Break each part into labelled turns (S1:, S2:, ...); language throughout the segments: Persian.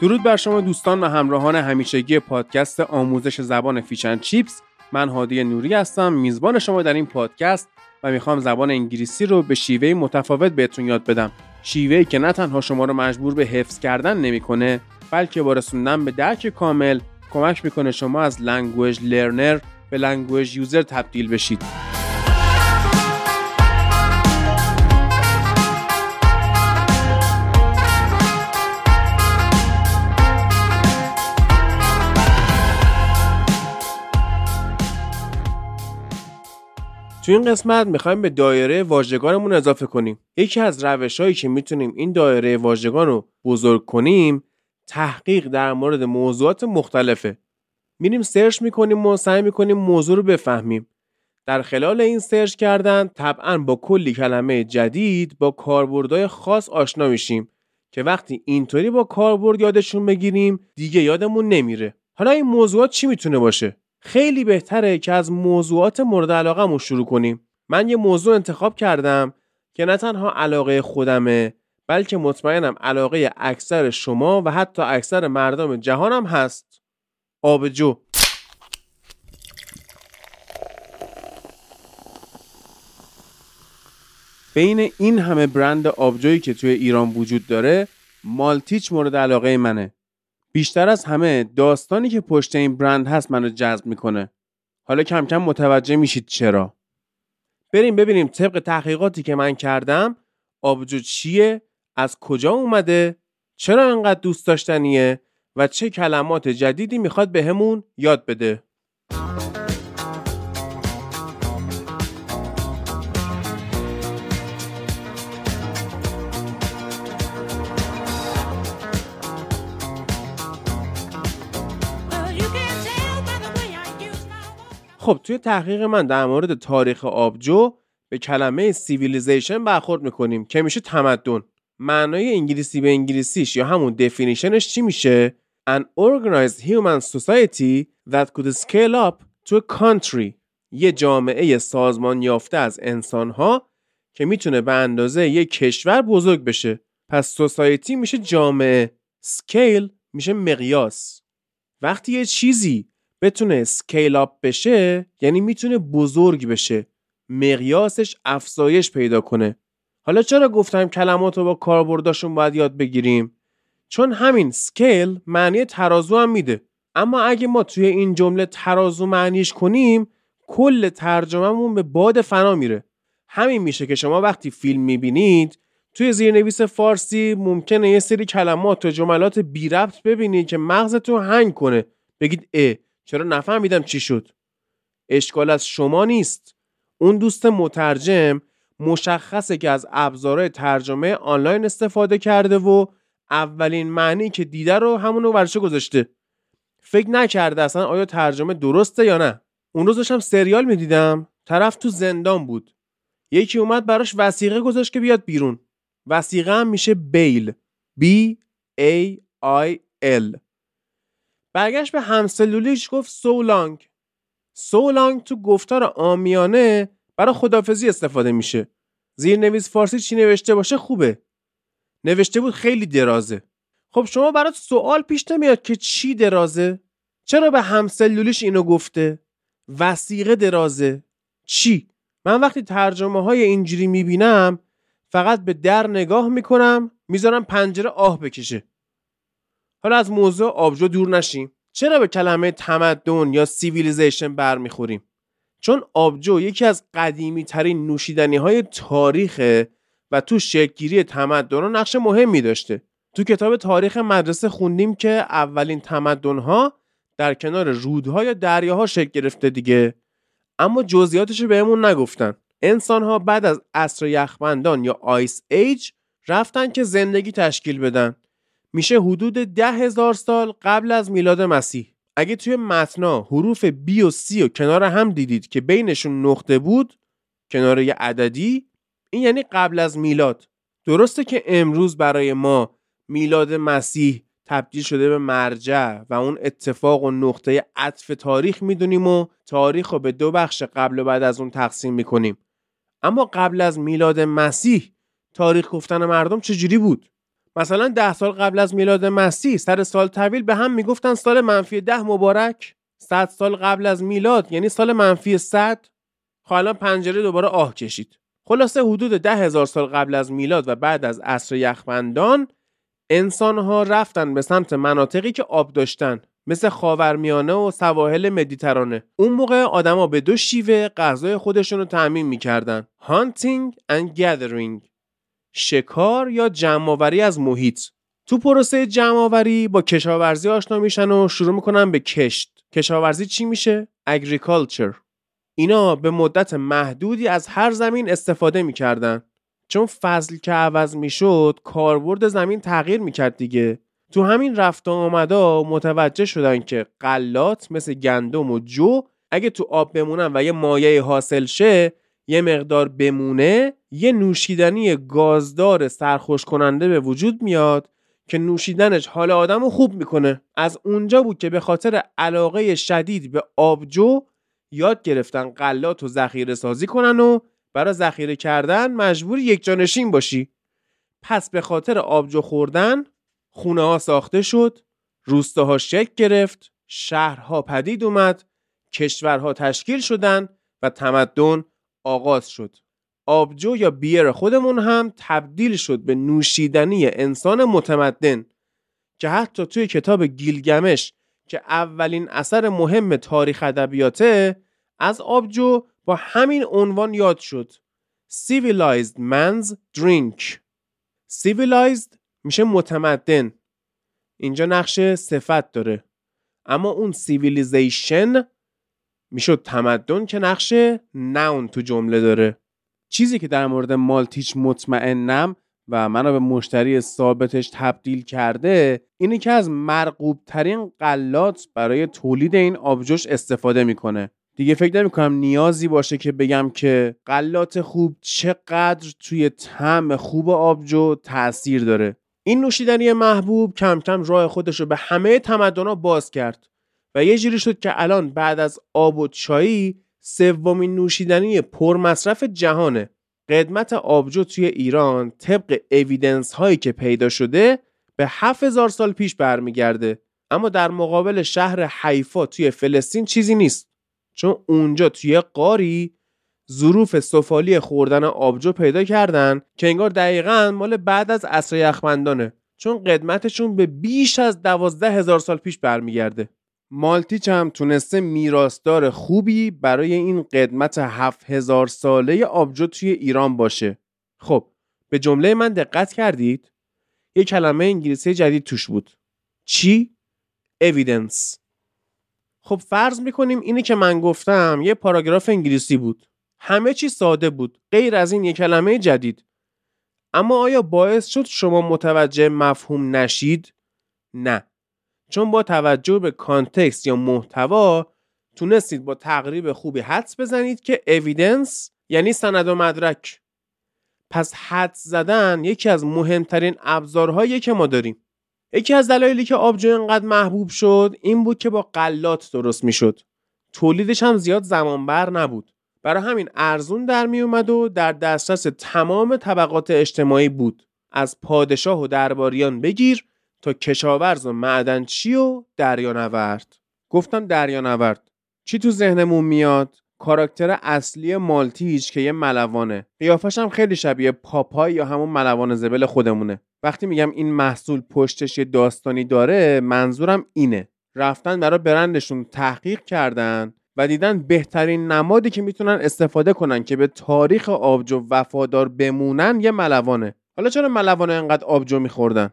S1: درود بر شما دوستان و همراهان همیشگی پادکست آموزش زبان Fish and Chips. من هادی نوری هستم میزبان شما در این پادکست و می‌خوام زبان انگلیسی رو به شیوه متفاوت بهتون یاد بدم. شیوهی که نه تنها شما رو مجبور به حفظ کردن نمی‌کنه بلکه با رسوندن به درک کامل کمک می‌کنه شما از language learner به language user تبدیل بشید. تو این قسمت می‌خوایم به دایره واژگانمون اضافه کنیم. یکی از روش هایی که می‌تونیم این دایره واژگان رو بزرگ کنیم تحقیق در مورد موضوعات مختلفه. میریم سرچ می‌کنیم و سعی می‌کنیم موضوع رو بفهمیم. در خلال این سرچ کردن طبعا با کلی کلمه جدید با کاربردهای خاص آشنا میشیم که وقتی اینطوری با کاربرد یادشون بگیریم دیگه یادمون نمیره. حالا این موضوعات چی می‌تونه باشه؟ خیلی بهتره که از موضوعات مورد علاقه شروع کنیم. من یه موضوع انتخاب کردم که نه تنها علاقه خودمه بلکه مطمئنم علاقه اکثر شما و حتی اکثر مردم جهانم هست. آبجو. بین این همه برند آبجویی که توی ایران وجود داره مالتیچ مورد علاقه منه. بیشتر از همه داستانی که پشت این برند هست منو جذب می‌کنه. حالا کم کم متوجه میشید چرا. بریم ببینیم طبق تحقیقاتی که من کردم آبجو چیه از کجا اومده چرا انقدر دوست داشتنیه و چه کلمات جدیدی می‌خواد بهمون یاد بده. خب توی تحقیق من در مورد تاریخ آبجو به کلمه civilization برخورد می‌کنیم که میشه تمدن. معنای انگلیسی به انگلیسیش یا همون definition ش چی میشه؟ An organized human society that could scale up to a country. یه جامعه سازمان یافته از انسانها که می‌تونه به اندازه یه کشور بزرگ بشه. پس society میشه جامعه. scale میشه مقیاس. وقتی یه چیزی بتونه scale up بشه یعنی می‌تونه بزرگ بشه. مقیاسش افزایش پیدا کنه. حالا چرا گفتم کلمات رو با کاربرداشون باید یاد بگیریم؟ چون همین scale معنی ترازو هم میده. اما اگه ما توی این جمله ترازو معنیش کنیم کل ترجمهمون به باد فنا میره. همین میشه که شما وقتی فیلم می‌بینید توی زیرنویس فارسی ممکنه یه سری کلمات و جملات بی ربط ببینید که مغزتون هنگ کنه. بگید اه چرا نفهمیدم چی شد؟ اشکال از شما نیست. اون دوست مترجم مشخصه که از ابزارهای ترجمه آنلاین استفاده کرده و اولین معنی که دیده رو همونو ورشه گذاشته. فکر نکرده اصلا آیا ترجمه درسته یا نه. اون روز داشتم سریال می‌دیدم. طرف تو زندان بود. یکی اومد براش وسیقه گذاشت که بیاد بیرون. وسیقه هم میشه بیل. B A I L برگشت به همسلولیش گفت سو لانگ سو لانگ تو گفتار آمیانه برای خدافزی استفاده میشه. زیر نویس فارسی چی نوشته باشه خوبه. نوشته بود خیلی درازه. خب شما برات سوال پیش نمیاد که چی درازه؟ چرا به همسلولیش اینو گفته؟ وسیقه درازه. چی؟ من وقتی ترجمه های اینجوری می‌بینم فقط به در نگاه می‌کنم می‌ذارم پنجره آه بکشه. حالا از موضوع آبجو دور نشیم. چرا به کلمه تمدن یا civilization برمیخوریم؟ چون آبجو یکی از قدیمی ترین نوشیدنی های تاریخه و تو شکلگیری تمدن ها نقش مهمی داشته. تو کتاب تاریخ مدرسه خوندیم که اولین تمدن ها در کنار رودها یا دریاها شکل گرفته دیگه. اما جزئیاتش رو بهمون نگفتن. انسان ها بعد از عصر یخبندان یا آیس ایج رفتن که زندگی تشکیل بدن. میشه حدود ده هزار سال قبل از میلاد مسیح. اگه توی متنا حروف B و C و کنار هم دیدید که بینشون نقطه بود کنار یه عددی این یعنی قبل از میلاد. درسته که امروز برای ما میلاد مسیح تبدیل شده به مرجع و اون اتفاق و نقطه عطف تاریخ می‌دونیم و تاریخ رو به دو بخش قبل و بعد از اون تقسیم می‌کنیم. اما قبل از میلاد مسیح تاریخ گفتن مردم چجوری بود؟ مثلا ده سال قبل از میلاد مسیح سر سال طویل به هم می‌گفتن سال منفی ده مبارک. صد سال قبل از میلاد یعنی سال منفی صد. خب الان پنجره دوباره آه کشید. خلاصه حدود ده هزار سال قبل از میلاد و بعد از عصر یخبندان انسان ها رفتن به سمت مناطقی که آب داشتن مثل خاورمیانه و سواحل مدیترانه. اون موقع آدما به دو شیوه غذای خودشون رو تعمین می‌کردن هانتینگ and gathering. شکار یا جمعآوری از محیط. تو پروسه جمعآوری با کشاورزی آشنا میشن و شروع می‌کنن به کشت. کشاورزی چی میشه؟ اگریکالچر اینا به مدت محدودی از هر زمین استفاده می‌کردن. چون فضل که عوض می‌شد کاربرد زمین تغییر می‌کرد دیگه. تو همین رفت و آمدا متوجه شدن که قلات مثل گندم و جو اگه تو آب بمونن و یه مایه حاصل شه یه مقدار بمونه یه نوشیدنی گازدار سرخوش کننده به وجود میاد که نوشیدنش حال آدم رو خوب می‌کنه. از اونجا بود که به خاطر علاقه شدید به آبجو یاد گرفتن قلات و ذخیره سازی کنن و برای ذخیره کردن مجبور یک جانشین باشی. پس به خاطر آبجو خوردن خونه ها ساخته شد روستاها شکل گرفت شهرها پدید اومد کشورها تشکیل شدن و تمدن آغاز شد. آبجو یا بیر خودمون هم تبدیل شد به نوشیدنی انسان متمدن که حتی توی کتاب گیلگمش که اولین اثر مهم تاریخ ادبیاته از آبجو با همین عنوان یاد شد. Civilized Man's Drink. Civilized میشه متمدن. اینجا نقش صفت داره. اما اون civilization می‌شد تمدن که نقش noun تو جمله داره. چیزی که در مورد مالتیچ مطمئنم و منو به مشتری ثابتش تبدیل کرده اینه که از مرغوب ترین غلات برای تولید این آبجوش استفاده می‌کنه. دیگه فکر نمی کنم نیازی باشه که بگم که غلات خوب چقدر توی طعم خوب آبجو تاثیر داره. این نوشیدنی محبوب کم کم راه خودش رو به همه تمدن‌ها باز کرد و یه جوری شد که الان بعد از آب و چایی سومین نوشیدنی پرمصرف جهانه. قدمت آبجو توی ایران طبق اویدنس هایی که پیدا شده به 7000 سال پیش برمیگرده. اما در مقابل شهر حیفا توی فلسطین چیزی نیست. چون اونجا توی قاری ظروف سفالی خوردن آبجو پیدا کردن که انگار دقیقا مال بعد از عصر یخبندانه. چون قدمتشون به بیش از دوازده هزار سال پیش برمیگرده. مالتیچ هم تونسته میراستار خوبی برای این قدمت هفت هزار ساله آبجو توی ایران باشه. خب به جمله من دقت کردید؟ یه کلمه انگلیسی جدید توش بود. چی؟ evidence. خب فرض می‌کنیم اینی که من گفتم یه پاراگراف انگلیسی بود. همه چی ساده بود غیر از این یه کلمه جدید. اما آیا باعث شد شما متوجه مفهوم نشید؟ نه. چون با توجه به کانتکست یا محتوا تونستید با تقریب خوبی حدس بزنید که اویدنس یعنی سند و مدرک. پس حدس زدن یکی از مهمترین ابزارهایی که ما داریم. یکی از دلایلی که آبجو اینقدر محبوب شد این بود که با قلات درست می‌شد. تولیدش هم زیاد زمانبر نبود. برای همین ارزون در می اومد و در دسترس تمام طبقات اجتماعی بود. از پادشاه و درباریان بگیر تا کشاورز و معدنچی و دریانورد؟ گفتم دریانورد. چی تو ذهنمون میاد؟ کاراکتر اصلی مالتیج که یه ملوانه. قیافش هم خیلی شبیه پاپای یا همون ملوان زبل خودمونه. وقتی میگم این محصول پشتش یه داستانی داره منظورم اینه. رفتن برای برندشون تحقیق کردن و دیدن بهترین نمادی که می‌تونن استفاده کنن که به تاریخ آبجو وفادار بمونن یه ملوانه. حالا چرا ملوانه انقدر آبجو میخوردن؟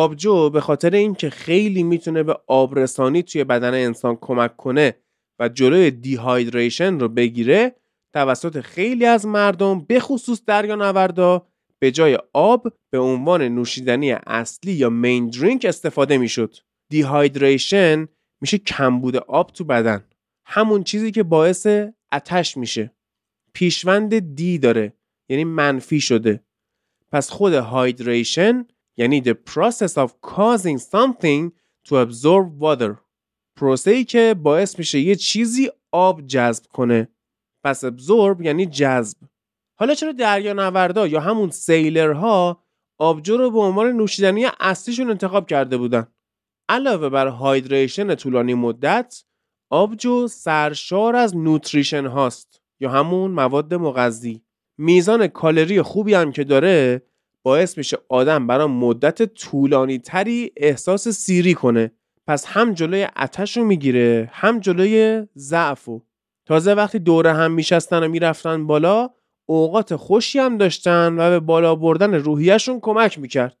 S1: آبجو به خاطر اینکه خیلی می‌تونه به آبرسانی توی بدن انسان کمک کنه و جلوی دیهایدریشن رو بگیره توسط خیلی از مردم به خصوص دریانوردا به جای آب به عنوان نوشیدنی اصلی یا مین درینک استفاده می‌شد. دیهایدریشن میشه کمبود آب تو بدن. همون چیزی که باعث اتش میشه. پیشوند دی داره یعنی منفی شده. پس خود هایدریشن یعنی the process of causing something to absorb water. پروسه ای که باعث میشه یه چیزی آب جذب کنه. پس absorb یعنی جذب. حالا چرا دریا نوردا یا همون سیلرها آبجو رو به عنوان نوشیدنی اصلیشون انتخاب کرده بودن؟ علاوه بر هایدریشن طولانی مدت آبجو سرشار از نوتریشن هاست یا همون مواد مغذی. میزان کالری خوبی هم که داره باعث میشه آدم برای مدت طولانی تری احساس سیری کنه. پس هم جلوی اتش رو می‌گیره هم جلوی ضعف و تازه وقتی دوره هم میشستن و می‌رفتن بالا اوقات خوشی هم داشتن و به بالا بردن روحیشون کمک می‌کرد.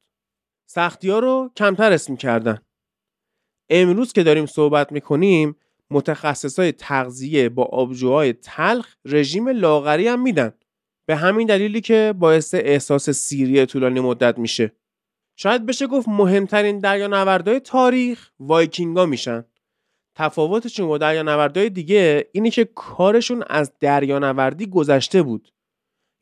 S1: سختی ها رو کمتر اسم کردن امروز که داریم صحبت می‌کنیم متخصص های تغذیه با آبجوهای تلخ رژیم لاغری هم میدن. به همین دلیلی که باعث احساس سیری طولانی مدت میشه. شاید بشه گفت مهمترین دریانوردهای تاریخ وایکینگا میشن. تفاوتشون با دریانوردهای دیگه اینه که کارشون از دریانوردی گذشته بود.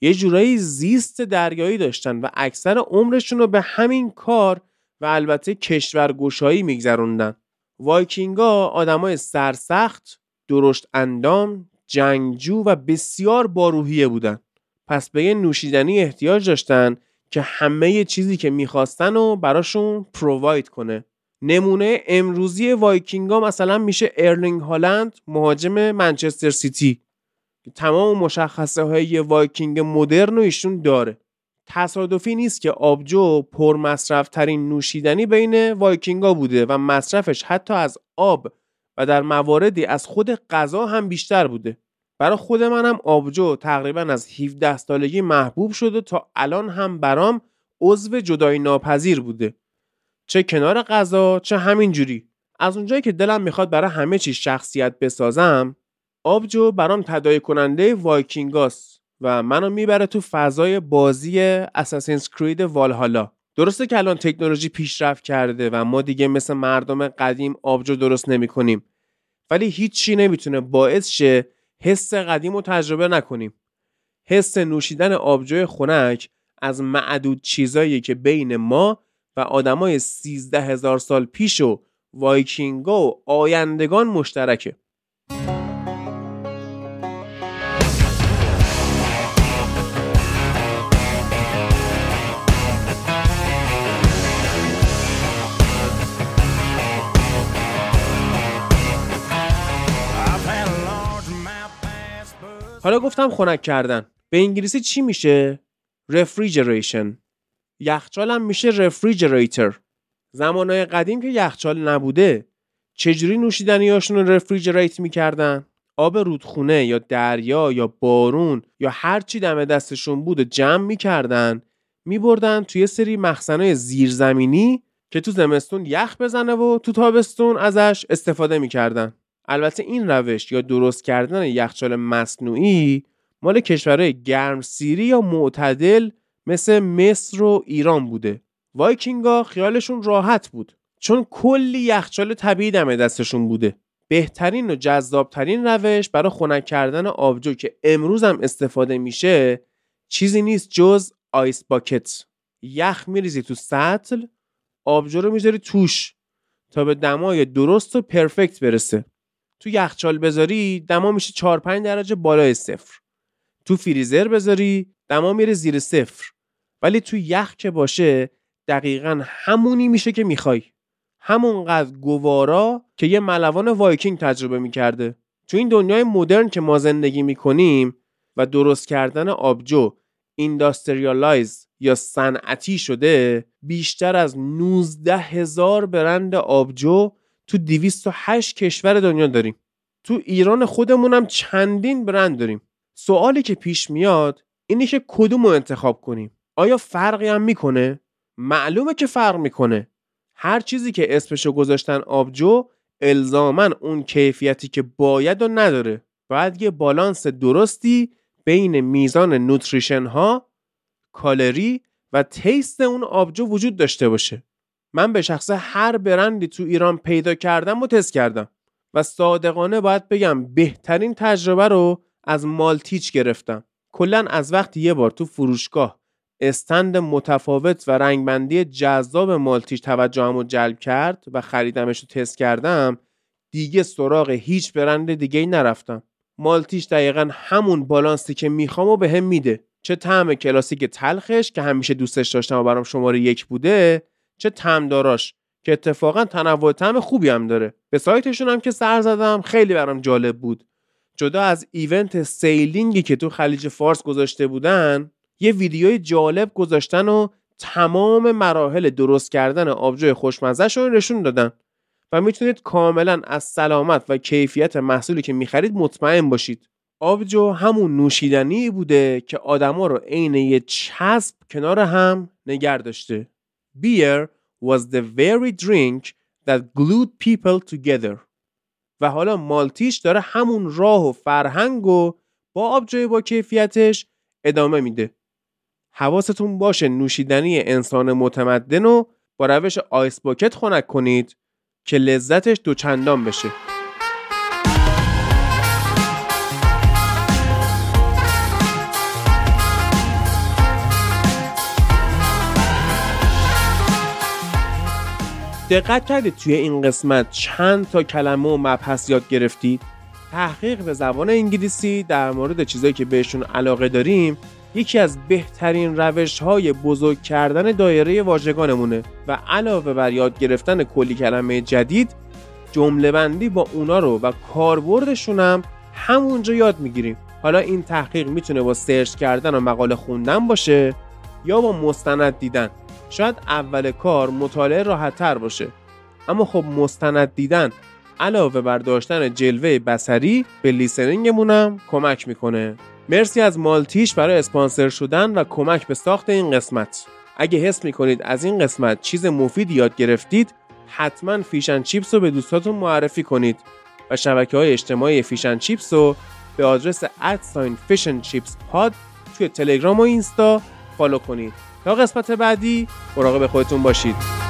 S1: یه جورایی زیست دریایی داشتن و اکثر عمرشون رو به همین کار و البته کشورگشایی میگذروندن. وایکینگا آدمای سرسخت درشت اندام جنگجو و بسیار باروحیه بودن. پس به یه نوشیدنی احتیاج داشتن که همه چیزی که می‌خواستن و براشون provide کنه. نمونه امروزی وایکینگا مثلا میشه ارلینگ هالند مهاجم منچستر سیتی. تمام مشخصه های وایکینگ مدرن رو ایشون داره. تصادفی نیست که آبجو پرمصرف ترین نوشیدنی بین وایکینگا بوده و مصرفش حتی از آب و در مواردی از خود غذا هم بیشتر بوده. برای خود منم آبجو تقریبا از 17 سالگی محبوب شده تا الان هم برام عضو جدایی ناپذیر بوده. چه کنار غذا چه همین جوری. از اونجایی که دلم می‌خواد برای همه چیز شخصیت بسازم آبجو برام تداعی کننده وایکینگاس و منو می‌بره تو فضای بازی Assassin's Creed Valhalla درسته که الان تکنولوژی پیشرفت کرده و ما دیگه مثل مردم قدیم آبجو درست نمی کنیم ولی هیچی نمی‌تونه باعث شه حس قدیم رو تجربه نکنیم. حس نوشیدن آبجوی خنک از معدود چیزایی که بین ما و آدمای سیزده هزار سال پیش و وایکینگا و آیندگان مشترکه. حالا گفتم خنک کردن. به انگلیسی چی میشه؟ رفریجریشن یخچال هم میشه رفریجریتر زمانهای قدیم که یخچال نبوده. چجوری نوشیدنیاشون رو رفریجریت می‌کردن؟ آب رودخونه یا دریا یا بارون یا هر چی دم دستشون بود جمع می‌کردن. میبردن توی سری مخزنهای زیرزمینی که تو زمستون یخ بزنه و تو تابستون ازش استفاده می‌کردن. البته این روش یا درست کردن یخچال مصنوعی مال کشورهای گرمسیری یا معتدل مثل مصر و ایران بوده. وایکینگا خیالشون راحت بود چون کلی یخچال طبیعی دم دستشون بوده. بهترین و جذابترین روش برای خنک کردن آبجو که امروز هم استفاده میشه چیزی نیست جز آیس باکت. یخ میریزی تو سطل آبجو رو می‌ذاری توش تا به دمای درست و perfect برسه. تو یخچال بذاری دما میشه 4 5 درجه بالای صفر. تو فریزر بذاری دما میره زیر صفر. ولی تو یخ که باشه دقیقا همونی میشه که می‌خوای. همونقدر گوارا که یه ملوان وایکینگ تجربه می‌کرده. تو این دنیای مدرن که ما زندگی می‌کنیم و درست کردن آبجو اینداستریالایز یا صنعتی شده بیشتر از 19 هزار برند آبجو تو 208 کشور دنیا داریم. تو ایران خودمون هم چندین برند داریم. سوالی که پیش میاد اینه که کدوم رو انتخاب کنیم؟ آیا فرقی هم می‌کنه؟ معلومه که فرق می‌کنه. هر چیزی که اسمشو گذاشتن آبجو الزامن اون کیفیتی که باید و نداره. باید یه بالانس درستی بین میزان nutrition ها کالری و taste اون آبجو وجود داشته باشه. من به شخصه هر برندی تو ایران پیدا کردم و تست کردم. و صادقانه باید بگم بهترین تجربه رو از مالتیچ گرفتم. کلا از وقتی یه بار تو فروشگاه استند متفاوت و رنگبندی جذاب مالتیش توجهمو جلب کرد و خریدمش و تست کردم دیگه سراغ هیچ برند دیگه ای نرفتم. مالتیش دقیقا همون بالانسی که می‌خوام و به هم میده. چه طعم کلاسیک تلخش که همیشه دوستش داشتم و برام شماره یک بوده چه داراش که اتفاقا تنوع طعم خوبی هم داره. به سایتشون هم که سر زدم خیلی برام جالب بود. جدا از ایونت سیلینگی که تو خلیج فارس گذاشته بودن یه ویدیوی جالب گذاشتن و تمام مراحل درست کردن آبجوی خوشمزه رو نشون دادن. و می‌تونید کاملا از سلامت و کیفیت محصولی که می‌خرید مطمئن باشید. آبجو همون نوشیدنی بوده که آدما رو عین یه چسب کنار هم نگر داشته. Beer was the very drink that glued people together. و حالا مالتیش داره همون راه و فرهنگ و با آبجوی با کیفیتش ادامه میده. حواستون باشه نوشیدنی انسان متمدن رو با روش آیس باکت خنک کنید که لذتش دوچندان بشه. دقت کردید توی این قسمت چند تا کلمه و مبحث یاد گرفتید؟ تحقیق به زبان انگلیسی در مورد چیزایی که بهشون علاقه داریم یکی از بهترین روش های بزرگ کردن دایره واژگانمونه و علاوه بر یاد گرفتن کلی کلمه جدید جمله بندی با اونا رو و کاربردشون هم همونجا یاد می‌گیریم. حالا این تحقیق می‌تونه با سرچ کردن و مقاله خوندن باشه یا با مستند دیدن. شاید اول کار مطالعه راحت تر باشه. اما خب مستند دیدن علاوه بر داشتن جلوه بسری به لیسنینگمون هم کمک می‌کنه. مرسی از مالتیش برای اسپانسر شدن و کمک به ساخت این قسمت. اگه حس می‌کنید از این قسمت چیز مفید یاد گرفتید حتما Fish and Chips رو به دوستاتون معرفی کنید و شبکه های اجتماعی Fish and Chips رو به آدرس at sign Fish and Chips Pod توی تلگرام و اینستا follow کنید. قسمت بعدی مراقب خودتون باشید.